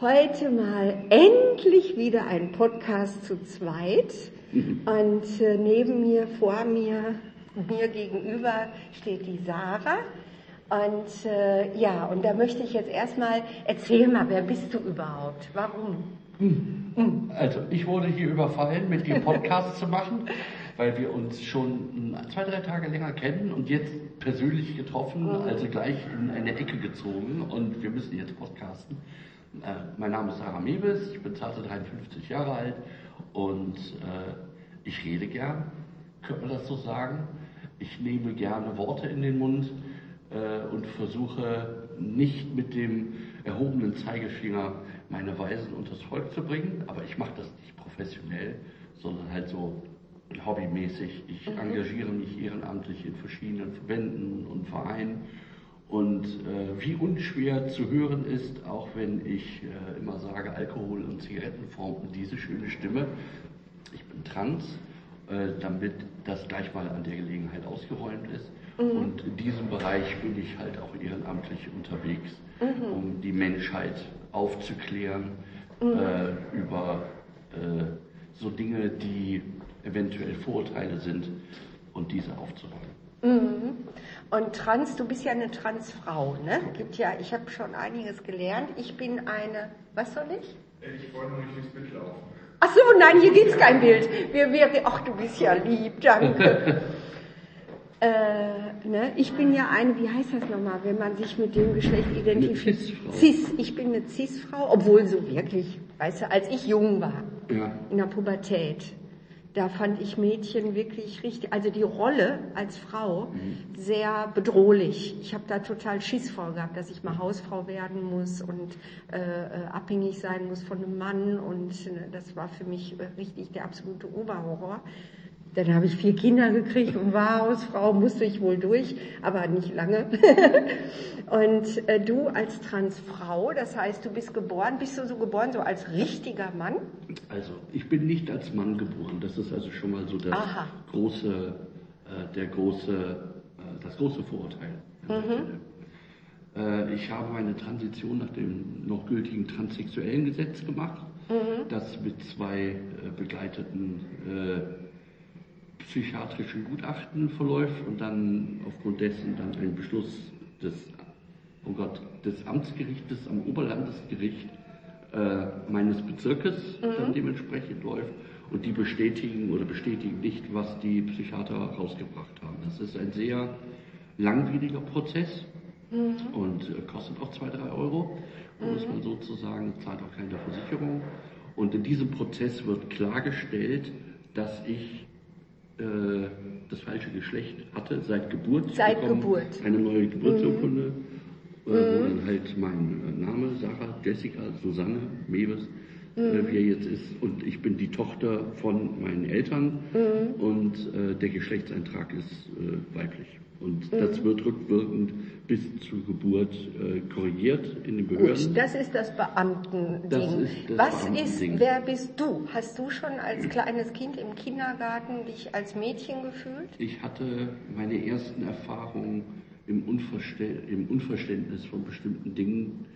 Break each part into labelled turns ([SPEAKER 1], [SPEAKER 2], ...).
[SPEAKER 1] Heute mal endlich wieder ein Podcast zu zweit. Und äh, neben mir, vor mir, mir gegenüber steht die Sarah. Und äh, ja, und da möchte ich jetzt erstmal, erzähl mal, wer bist du überhaupt? Warum?
[SPEAKER 2] Also, ich wurde hier überfallen, mit dir Podcast zu machen, weil wir uns schon zwei, drei Tage länger kennen und jetzt persönlich getroffen, also gleich in eine Ecke gezogen und wir müssen jetzt podcasten. Äh, mein Name ist Sarah Mebes, ich bin zarte 53 Jahre alt und äh, ich rede gern, könnte man das so sagen. Ich nehme gerne Worte in den Mund äh, und versuche nicht mit dem erhobenen Zeigefinger meine Weisen unters Volk zu bringen, aber ich mache das nicht professionell, sondern halt so hobbymäßig. Ich engagiere mich ehrenamtlich in verschiedenen Verbänden und Vereinen. Und äh, wie unschwer zu hören ist, auch wenn ich äh, immer sage, Alkohol und Zigaretten formten diese schöne Stimme. Ich bin trans, äh, damit das gleich mal an der Gelegenheit ausgeräumt ist. Und in diesem Bereich bin ich halt auch ehrenamtlich unterwegs, um die Menschheit aufzuklären äh, über äh, so Dinge, die eventuell Vorurteile sind und diese aufzuräumen.
[SPEAKER 1] Und trans, du bist ja eine Transfrau, ne? Gibt ja, ich habe schon einiges gelernt. Ich bin eine, was soll ich?
[SPEAKER 3] Ich wollte nur nicht durchs Bild laufen.
[SPEAKER 1] Ach so, nein, hier gibt's kein Bild. Wir, wir, ach, du bist ja lieb, danke. äh, ne? Ich bin ja eine, wie heißt das nochmal, wenn man sich mit dem Geschlecht identifiziert? Cis, ich bin eine Cis-Frau, obwohl so wirklich, weißt du, als ich jung war,
[SPEAKER 2] Ja.
[SPEAKER 1] in der Pubertät, da fand ich Mädchen wirklich richtig, also die Rolle als Frau sehr bedrohlich. Ich habe da total Schiss vor gehabt, dass ich mal Hausfrau werden muss und äh, äh, abhängig sein muss von einem Mann und äh, das war für mich äh, richtig der absolute Oberhorror. Dann habe ich vier Kinder gekriegt und war Hausfrau, musste ich wohl durch, aber nicht lange. und äh, du als Transfrau, das heißt, du bist geboren, bist du so geboren, so als richtiger Mann?
[SPEAKER 2] Also, ich bin nicht als Mann geboren. Das ist also schon mal so das
[SPEAKER 1] Aha.
[SPEAKER 2] große, äh, der große, äh, das große Vorurteil. Stelle. Äh, ich habe meine Transition nach dem noch gültigen transsexuellen Gesetz gemacht, das mit zwei äh, begleiteten äh, psychiatrischen Gutachten verläuft und dann aufgrund dessen dann ein Beschluss des, oh Gott, des Amtsgerichtes am Oberlandesgericht äh, meines Bezirkes dann dementsprechend läuft und die bestätigen oder bestätigen nicht, was die Psychiater rausgebracht haben. Das ist ein sehr langwieriger Prozess und äh, kostet auch zwei, drei Euro, muss man sozusagen, zahlt auch keine Versicherung. Und in diesem Prozess wird klargestellt, dass ich äh, das falsche Geschlecht hatte seit Geburt.
[SPEAKER 1] Seit
[SPEAKER 2] Ich bekomme
[SPEAKER 1] Geburt.
[SPEAKER 2] Eine neue Geburtsurkunde, äh, wo dann halt mein äh, Name, Sarah, Jessica, Susanne, Mewes, äh, wie er jetzt ist. Und ich bin die Tochter von meinen Eltern und äh, der Geschlechtseintrag ist äh, weiblich. Und das wird rückwirkend bis zur Geburt äh, korrigiert in den Behörden.
[SPEAKER 1] Gut, das ist das Beamtending.
[SPEAKER 2] Das ist das
[SPEAKER 1] Was
[SPEAKER 2] Beamtending.
[SPEAKER 1] ist, wer bist du? Hast du schon als kleines Kind im Kindergarten dich als Mädchen gefühlt?
[SPEAKER 2] Ich hatte meine ersten Erfahrungen im, Unverstä im Unverständnis von bestimmten Dingen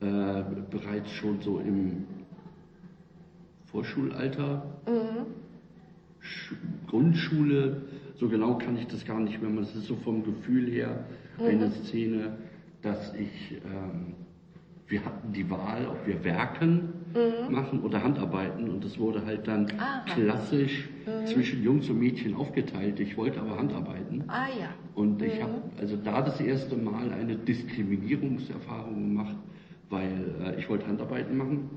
[SPEAKER 2] äh, bereits schon so im Vorschulalter, Sch Grundschule. So genau kann ich das gar nicht mehr. Es ist so vom Gefühl her eine Szene, dass ich, ähm, wir hatten die Wahl, ob wir Werken machen oder Handarbeiten und das wurde halt dann
[SPEAKER 1] Aha.
[SPEAKER 2] klassisch zwischen Jungs und Mädchen aufgeteilt. Ich wollte aber Handarbeiten.
[SPEAKER 1] Ah ja.
[SPEAKER 2] Und ich habe also da das erste Mal eine Diskriminierungserfahrung gemacht, weil äh, ich wollte Handarbeiten machen,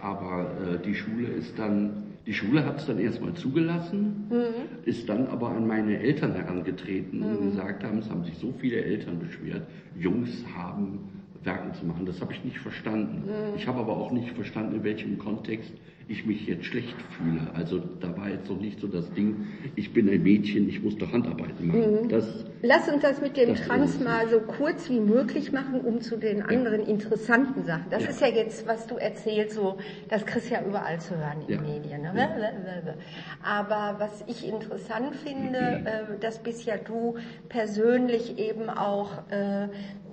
[SPEAKER 2] aber äh, die Schule ist dann, die Schule hat es dann erstmal zugelassen, ist dann aber an meine Eltern herangetreten und gesagt haben, es haben sich so viele Eltern beschwert, Jungs haben Werken zu machen. Das habe ich nicht verstanden. Ich habe aber auch nicht verstanden, in welchem Kontext ich mich jetzt schlecht fühle. Also da war jetzt noch nicht so das Ding, ich bin ein Mädchen, ich muss doch Handarbeiten machen. Das,
[SPEAKER 1] Lass uns das mit dem
[SPEAKER 2] Das
[SPEAKER 1] Trans mal so kurz wie möglich machen, um zu den anderen interessanten Sachen. Das
[SPEAKER 2] Ja.
[SPEAKER 1] ist ja jetzt, was du erzählst, so, das kriegst du ja überall zu hören in
[SPEAKER 2] Ja.
[SPEAKER 1] Medien. Ne? Aber was ich interessant finde, äh, dass bist ja du persönlich eben auch äh,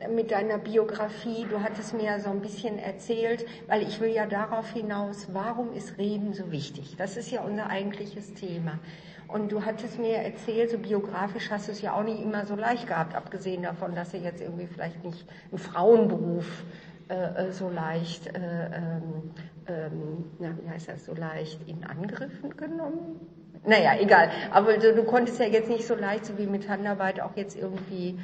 [SPEAKER 1] mit deiner Biografie, du hattest mir ja so ein bisschen erzählt, weil ich will ja darauf hinaus, warum ist Reden so wichtig? Das ist ja unser eigentliches Thema. Und du hattest mir erzählt, so biografisch hast du es ja auch nicht immer so leicht gehabt, abgesehen davon, dass du jetzt irgendwie vielleicht nicht einen Frauenberuf äh, äh, so leicht, äh, ähm, ähm, na, wie heißt das, so leicht in Angriff genommen? Naja, egal. Aber du, du konntest ja jetzt nicht so leicht, so wie mit Handarbeit, auch jetzt irgendwie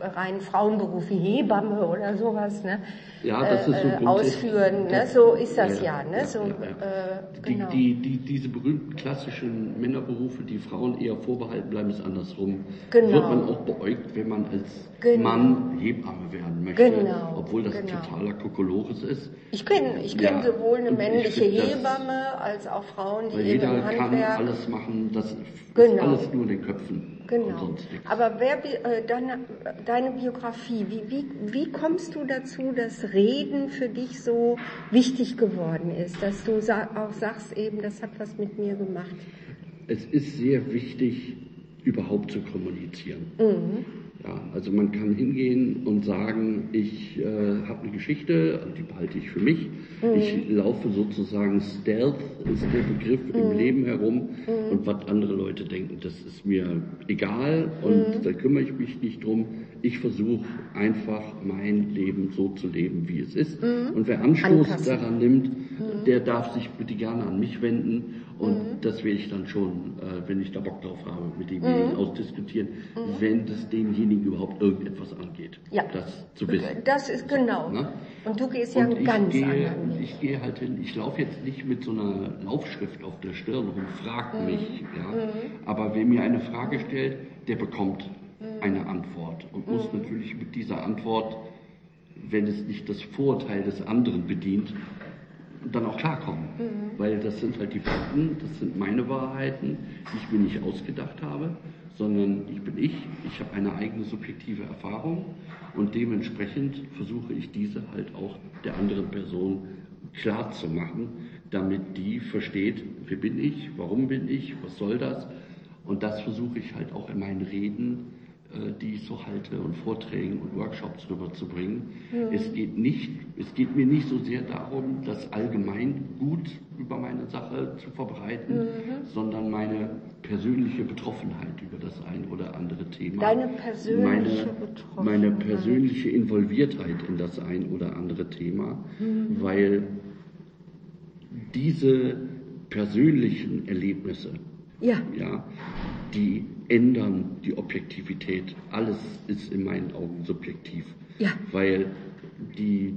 [SPEAKER 1] einen reinen Frauenberuf wie Hebamme oder sowas, ne?
[SPEAKER 2] Ja, das ist so
[SPEAKER 1] äh,
[SPEAKER 2] grundsätzlich-
[SPEAKER 1] ausführen, ne? So ist das
[SPEAKER 2] ja,
[SPEAKER 1] ja, ne?
[SPEAKER 2] ja,
[SPEAKER 1] so,
[SPEAKER 2] ja.
[SPEAKER 1] Äh, genau.
[SPEAKER 2] die, die, diese berühmten klassischen Männerberufe, die Frauen eher vorbehalten bleiben, ist andersrum.
[SPEAKER 1] Genau.
[SPEAKER 2] Wird man auch beäugt, wenn man als
[SPEAKER 1] Genau.
[SPEAKER 2] Mann Hebamme werden möchte,
[SPEAKER 1] Genau,
[SPEAKER 2] obwohl das
[SPEAKER 1] genau.
[SPEAKER 2] totaler Kokolores ist.
[SPEAKER 1] Ich kenne ich kenn sowohl eine männliche
[SPEAKER 2] das-
[SPEAKER 1] Hebamme als auch Frauen, die eben im
[SPEAKER 2] kann
[SPEAKER 1] Handwerk.
[SPEAKER 2] alles machen, das ist
[SPEAKER 1] Genau.
[SPEAKER 2] alles nur in den Köpfen
[SPEAKER 1] Genau. Aber wer, äh, deine, deine Biografie, wie, wie, wie kommst du dazu, dass Reden für dich so wichtig geworden ist, dass du sa auch sagst eben, das hat was mit mir gemacht?
[SPEAKER 2] Es ist sehr wichtig, überhaupt zu kommunizieren.
[SPEAKER 1] Mhm.
[SPEAKER 2] Ja, also man kann hingehen und sagen, ich äh, habe eine Geschichte, die behalte ich für mich.
[SPEAKER 1] Mhm.
[SPEAKER 2] Ich laufe sozusagen Stealth, ist der Begriff,
[SPEAKER 1] Mhm.
[SPEAKER 2] im Leben herum. Und was andere Leute denken, das ist mir egal und
[SPEAKER 1] Mhm.
[SPEAKER 2] da kümmere ich mich nicht drum. Ich versuche einfach mein Leben so zu leben, wie es ist. Und wer Anstoß
[SPEAKER 1] Mhm. Anpassen.
[SPEAKER 2] daran nimmt, der darf sich bitte gerne an mich wenden. Und das werde ich dann schon, äh, wenn ich da Bock drauf habe, mit demjenigen ausdiskutieren, wenn das demjenigen überhaupt irgendetwas angeht.
[SPEAKER 1] Ja.
[SPEAKER 2] Das zu wissen.
[SPEAKER 1] Das ist genau.
[SPEAKER 2] Ne?
[SPEAKER 1] Und du gehst ja
[SPEAKER 2] Und
[SPEAKER 1] ganz
[SPEAKER 2] gehe,
[SPEAKER 1] anderen Weg.
[SPEAKER 2] ich gehe halt hin, ich laufe jetzt nicht mit so einer Laufschrift auf der Stirn rum, fragt
[SPEAKER 1] Mhm.
[SPEAKER 2] mich, ja. Aber wer mir eine Frage stellt, der bekommt
[SPEAKER 1] Mhm.
[SPEAKER 2] eine Antwort und muss natürlich mit dieser Antwort, wenn es nicht das Vorurteil des anderen bedient, dann auch klarkommen.
[SPEAKER 1] Mhm.
[SPEAKER 2] Weil das sind halt die Fakten, das sind meine Wahrheiten, die ich mir nicht ausgedacht habe, sondern ich bin ich, ich habe eine eigene subjektive Erfahrung und dementsprechend versuche ich diese halt auch der anderen Person klar zu machen, damit die versteht, wer bin ich, warum bin ich, was soll das und das versuche ich halt auch in meinen Reden die ich so halte und Vorträgen und Workshops rüberzubringen. Es geht nicht, es geht mir nicht so sehr darum, das allgemein gut über meine Sache zu verbreiten, sondern meine persönliche Betroffenheit über das ein oder andere Thema.
[SPEAKER 1] Deine persönliche
[SPEAKER 2] meine,
[SPEAKER 1] Betroffenheit.
[SPEAKER 2] Meine persönliche Involviertheit in das ein oder andere Thema, weil diese persönlichen Erlebnisse,
[SPEAKER 1] Ja,
[SPEAKER 2] ja, die ändern die Objektivität. Alles ist in meinen Augen subjektiv.
[SPEAKER 1] Ja.
[SPEAKER 2] Weil die,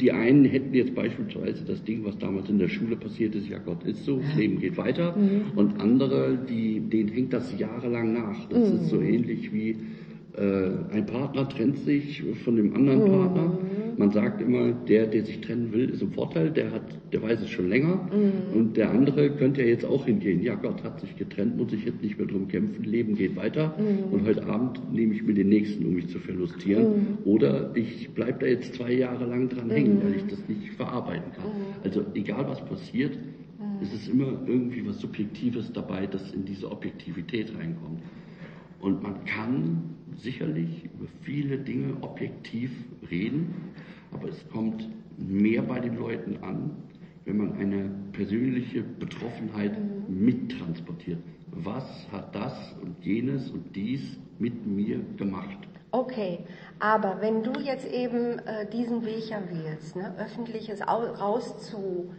[SPEAKER 2] die einen hätten jetzt beispielsweise das Ding, was damals in der Schule passiert ist, ja Gott ist so, das Leben geht weiter. Und andere, die, denen hängt das jahrelang nach. Das ist so ähnlich wie ein Partner trennt sich von dem anderen Partner. Man sagt immer, der, der sich trennen will, ist im Vorteil, der hat, der weiß es schon länger. Und der andere könnte ja jetzt auch hingehen. Ja, Gott hat sich getrennt, muss ich jetzt nicht mehr drum kämpfen, Leben geht weiter. Und heute Abend nehme ich mir den nächsten, um mich zu verlustieren. Oder ich bleibe da jetzt zwei Jahre lang dran hängen, weil ich das nicht verarbeiten kann. Also egal was passiert, es ist immer irgendwie was Subjektives dabei, das in diese Objektivität reinkommt. Und man kann sicherlich über viele Dinge objektiv reden, aber es kommt mehr bei den Leuten an, wenn man eine persönliche Betroffenheit mittransportiert. Was hat das und jenes und dies mit mir gemacht?
[SPEAKER 1] okay. Aber wenn du jetzt eben äh, diesen Weg ja wählst, ne, öffentliches au rauszu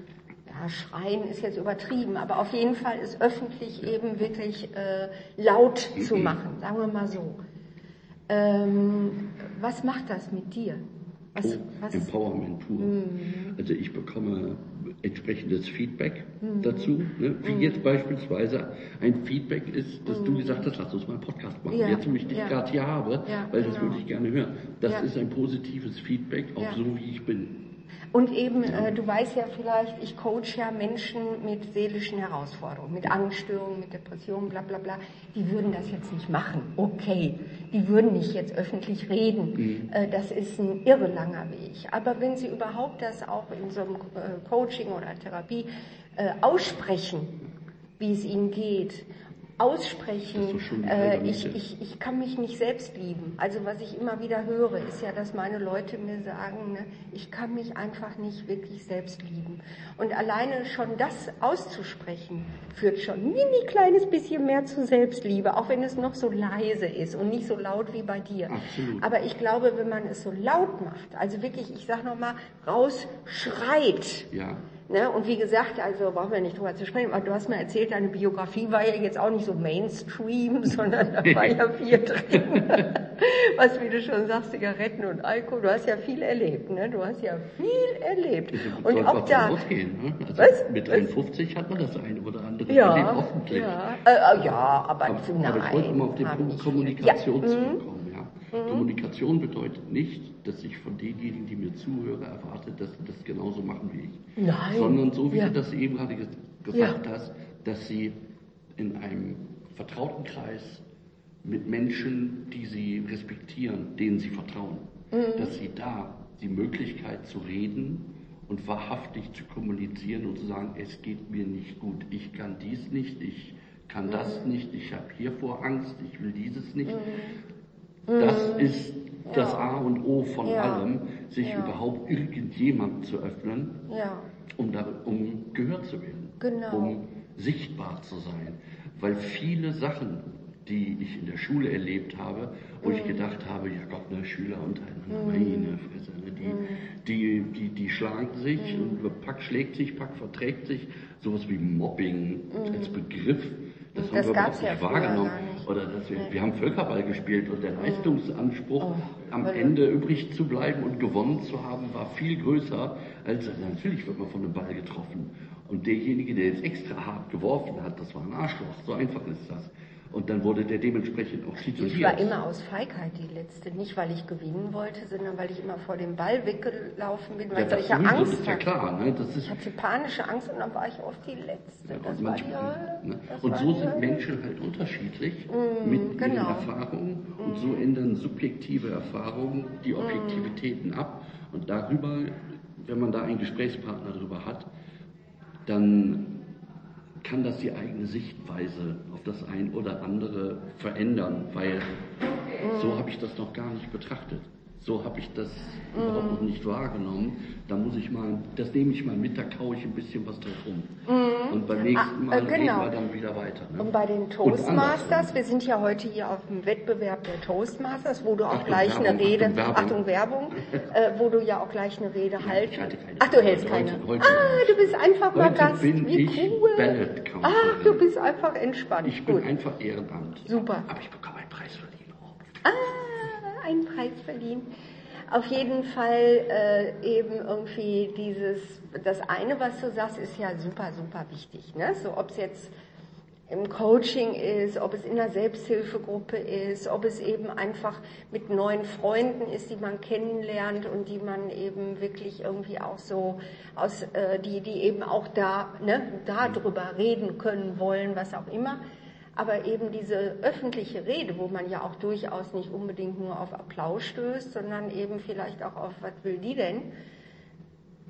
[SPEAKER 1] ja, schreien ist jetzt übertrieben, aber auf jeden Fall ist öffentlich eben wirklich äh, laut zu machen, sagen wir mal so. Ähm, was macht das mit dir? Was,
[SPEAKER 2] Oh,
[SPEAKER 1] was,
[SPEAKER 2] Empowerment pur. Also ich bekomme entsprechendes Feedback
[SPEAKER 1] Mhm.
[SPEAKER 2] dazu. Ne? Wie jetzt beispielsweise ein Feedback ist, dass du gesagt hast, lass uns mal einen Podcast machen.
[SPEAKER 1] Mhm. Ja,
[SPEAKER 2] Jetzt, wo ich dich
[SPEAKER 1] ja.
[SPEAKER 2] gerade hier habe,
[SPEAKER 1] Ja,
[SPEAKER 2] weil das
[SPEAKER 1] genau.
[SPEAKER 2] würde ich gerne hören. Das ist ein positives Feedback, auch so wie ich bin.
[SPEAKER 1] Und eben, äh, du weißt ja vielleicht, ich coach ja Menschen mit seelischen Herausforderungen, mit Angststörungen, mit Depressionen, bla bla bla. Die würden das jetzt nicht machen. Okay. Die würden nicht jetzt öffentlich reden. Mhm. Äh, das ist ein irre langer Weg. Aber wenn sie überhaupt das auch in so einem äh, Coaching oder Therapie äh, aussprechen, wie es ihnen geht, aussprechen. Äh, ich, ich, ich kann mich nicht selbst lieben. Also was ich immer wieder höre, ist ja, dass meine Leute mir sagen, ne, ich kann mich einfach nicht wirklich selbst lieben. Und alleine schon das auszusprechen, führt schon ein mini kleines bisschen mehr zu Selbstliebe, auch wenn es noch so leise ist und nicht so laut wie bei dir. Absolut. Aber ich glaube, wenn man es so laut macht, also wirklich, ich sag nochmal, rausschreit, ja Ne? Und wie gesagt, also brauchen wir nicht drüber zu sprechen, aber du hast mir erzählt, deine Biografie war ja jetzt auch nicht so Mainstream, sondern da war ja viel drin. Was, wie du schon sagst, Zigaretten und Alkohol, du hast ja viel erlebt, ne? Du hast ja viel erlebt.
[SPEAKER 2] und auch da. Ausgehen, ne? also was? Mit 51 hat man das eine oder andere
[SPEAKER 1] ja, erlebt, hoffentlich. Ja, äh, ja aber, aber,
[SPEAKER 2] nein. Aber ich wollte mal auf den Punkt Kommunikation ja. Zurückkommen. Mhm. Kommunikation bedeutet nicht, dass ich von denjenigen, die mir zuhören, erwarte, dass sie das genauso machen wie ich. Nein. Sondern so wie ja. du das eben gerade gesagt ja. hast, dass sie in einem vertrauten Kreis mit Menschen, die sie respektieren, denen sie vertrauen, mhm. dass sie da die Möglichkeit zu reden und wahrhaftig zu kommunizieren und zu sagen, es geht mir nicht gut, ich kann dies nicht, ich kann mhm. das nicht, ich habe hiervor Angst, ich will dieses nicht. Mhm. Das mhm. ist das A und O von ja. allem, sich ja. überhaupt irgendjemand zu öffnen, ja. um, da, um gehört zu werden, genau. um sichtbar zu sein. Weil viele Sachen, die ich in der Schule erlebt habe, wo mhm. ich gedacht habe, ja Gott, ne, Schüler untereinander, mhm. meine Fresse, ne, die, mhm. die, die, die schlagen sich mhm. und Pack schlägt sich, Pack verträgt sich, sowas wie Mobbing mhm. als Begriff, das, das haben wir überhaupt nicht wahrgenommen. Oder dass wir, wir haben Völkerball gespielt und der Leistungsanspruch, oh, am Ende übrig zu bleiben und gewonnen zu haben, war viel größer, als natürlich wird man von einem Ball getroffen. Und derjenige, der jetzt extra hart geworfen hat, das war ein Arschloch. So einfach ist das. Und dann wurde der dementsprechend auch tituliert.
[SPEAKER 1] Ich war immer aus Feigheit die Letzte. Nicht, weil ich gewinnen wollte, sondern weil ich immer vor dem Ball weggelaufen bin, weil ja, ich ja Angst
[SPEAKER 2] ist ja klar, ne? das
[SPEAKER 1] ist Ich hatte panische Angst und dann war ich oft die Letzte. Ja,
[SPEAKER 2] das war die. Ne? Und so sind Menschen halt unterschiedlich mm, mit genau. ihren Erfahrungen mm. und so ändern subjektive Erfahrungen die mm. Objektivitäten mm. ab. Und darüber, wenn man da einen Gesprächspartner darüber hat, dann kann das die eigene Sichtweise auf das ein oder andere verändern, weil so habe ich das noch gar nicht betrachtet. So habe ich das mm. überhaupt noch nicht wahrgenommen. Da muss ich mal, das nehme ich mal mit, da kaue ich ein bisschen was drauf rum. Mm. Und beim nächsten Mal ah, äh, genau. wir dann wieder weiter.
[SPEAKER 1] Ne? Und bei den Toastmasters, wir sind ja heute hier auf dem Wettbewerb der Toastmasters, wo du auch Achtung, gleich Werbung, eine Rede, Achtung, Werbung, Achtung, Werbung äh, wo du ja auch gleich eine Rede ja, halten. Ach, du hältst keine. Heute, heute, ah, du bist einfach mal Gast.
[SPEAKER 2] Bin Wie cool.
[SPEAKER 1] Ach, du bist einfach entspannt.
[SPEAKER 2] Ich bin Gut. einfach Ehrenamt.
[SPEAKER 1] Super.
[SPEAKER 2] Aber ich bekomme einen Preis verliehen.
[SPEAKER 1] Ah einen Preis verliehen. Auf jeden Fall äh, eben irgendwie dieses, das eine, was du sagst, ist ja super, super wichtig. Ne? So, ob es jetzt im Coaching ist, ob es in der Selbsthilfegruppe ist, ob es eben einfach mit neuen Freunden ist, die man kennenlernt und die man eben wirklich irgendwie auch so aus, äh, die, die eben auch da, ne, darüber reden können wollen, was auch immer. Aber eben diese öffentliche Rede, wo man ja auch durchaus nicht unbedingt nur auf Applaus stößt, sondern eben vielleicht auch auf, was will die denn?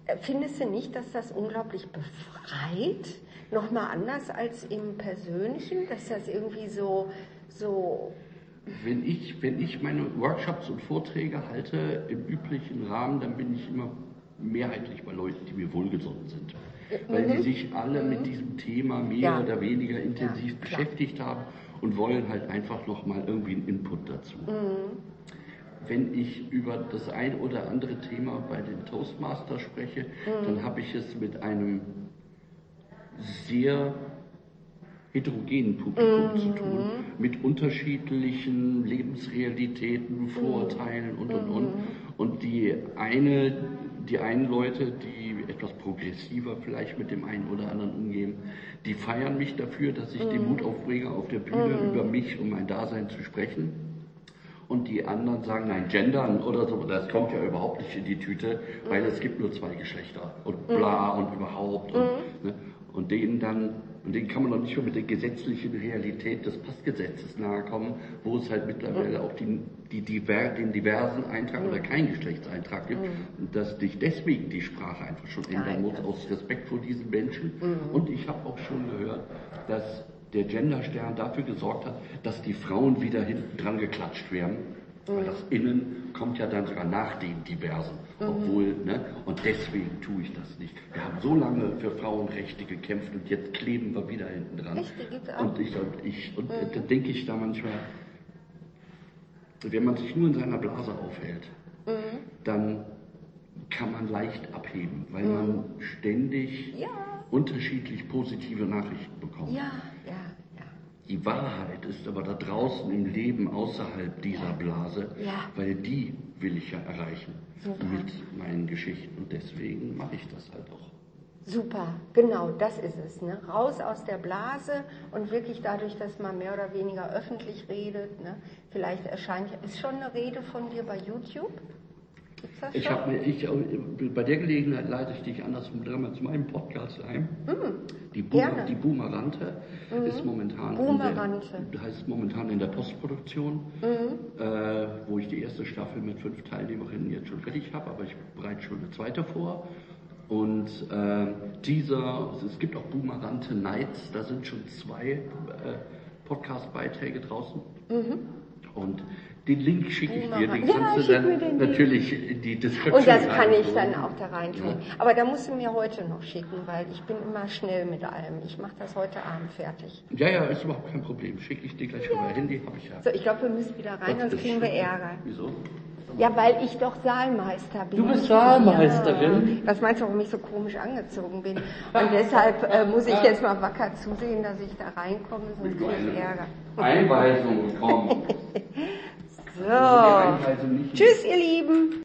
[SPEAKER 1] Äh, findest du nicht, dass das unglaublich befreit? Nochmal anders als im Persönlichen, dass das irgendwie so, so
[SPEAKER 2] wenn ich, wenn ich meine Workshops und Vorträge halte im üblichen Rahmen, dann bin ich immer mehrheitlich bei Leuten, die mir wohlgesonnen sind weil mhm. die sich alle mit diesem Thema mehr ja. oder weniger intensiv ja, beschäftigt haben und wollen halt einfach nochmal irgendwie einen Input dazu. Mhm. Wenn ich über das ein oder andere Thema bei den Toastmasters spreche, mhm. dann habe ich es mit einem sehr heterogenen Publikum zu tun, mhm. mit unterschiedlichen Lebensrealitäten, Vorurteilen und und und. Mhm. Und die eine, die einen Leute, die etwas progressiver vielleicht mit dem einen oder anderen umgehen. Die feiern mich dafür, dass ich mm. den Mut aufbringe, auf der Bühne mm. über mich und mein Dasein zu sprechen. und die anderen sagen, nein, gendern oder so, das kommt ja überhaupt nicht in die Tüte, weil es gibt nur zwei Geschlechter und bla und überhaupt und, ne, und denen dann, und denen kann man doch nicht nur mit der gesetzlichen Realität des Passgesetzes nahe kommen, wo es halt mittlerweile auch die, die, diver, den diversen Eintrag oder keinen Geschlechtseintrag gibt und dass sich deswegen die Sprache einfach schon ändern muss, aus Respekt vor diesen Menschen. Und ich habe auch schon gehört, dass der Genderstern dafür gesorgt hat, dass die Frauen wieder hinten dran geklatscht werden. Weil das Innen kommt ja dann sogar nach den Diversen. Obwohl, ne? Und deswegen tue ich das nicht. Wir haben so lange für Frauenrechte gekämpft und jetzt kleben wir wieder hinten dran.
[SPEAKER 1] Echt?
[SPEAKER 2] Und ich, und ich, und da denke ich da manchmal, wenn man sich nur in seiner Blase aufhält,
[SPEAKER 1] Mhm.
[SPEAKER 2] dann kann man leicht abheben, weil man ständig
[SPEAKER 1] Mhm. Ja.
[SPEAKER 2] unterschiedlich positive Nachrichten bekommt.
[SPEAKER 1] Ja.
[SPEAKER 2] Die Wahrheit ist aber da draußen im Leben außerhalb dieser Blase,
[SPEAKER 1] Ja.
[SPEAKER 2] weil die will ich ja erreichen
[SPEAKER 1] Super.
[SPEAKER 2] mit meinen Geschichten und deswegen mache ich das halt auch.
[SPEAKER 1] Super, genau, das ist es. Ne? Raus aus der Blase und wirklich dadurch, dass man mehr oder weniger öffentlich redet. Ne? Vielleicht erscheint, ist schon eine Rede von dir bei YouTube?
[SPEAKER 2] Ich habe mir, ich, äh, bei der Gelegenheit leite ich dich andersrum dran zu meinem Podcast ein. die, Boomer,
[SPEAKER 1] Mm. Mm.
[SPEAKER 2] die Boomerante ist momentan
[SPEAKER 1] Boomerante.
[SPEAKER 2] In der, heißt momentan in der Postproduktion,
[SPEAKER 1] Mm.
[SPEAKER 2] äh, wo ich die erste Staffel mit fünf Teilnehmerinnen jetzt schon fertig habe, aber ich bereite schon eine zweite vor. Und äh, dieser, es gibt auch Boomerante Nights, da sind schon zwei äh, Podcast-Beiträge draußen. Und den Link schicke ich dir, den.
[SPEAKER 1] Ja,
[SPEAKER 2] kannst du dann natürlich in die Description
[SPEAKER 1] Und das kann ich dann auch da rein tun. Aber da musst du mir heute noch schicken, weil ich bin immer schnell mit allem. Ich mache das heute Abend fertig.
[SPEAKER 2] Ja, ja, ist überhaupt kein Problem. Schicke ich dir gleich rüber. Handy habe ich ja.
[SPEAKER 1] So, ich glaube, wir müssen wieder rein, sonst kriegen wir Ärger.
[SPEAKER 2] Wieso?
[SPEAKER 1] Ja, weil ich doch Saalmeister bin.
[SPEAKER 2] Du bist Saalmeisterin?
[SPEAKER 1] Ja. Was meinst du, warum ich so komisch angezogen bin? Und deshalb äh, muss ich jetzt mal wacker zusehen, dass ich da reinkomme, sonst kriege ich Ärger.
[SPEAKER 2] Einweisung bekommen.
[SPEAKER 1] So.
[SPEAKER 2] Nicht
[SPEAKER 1] Tschüss, ihr Lieben.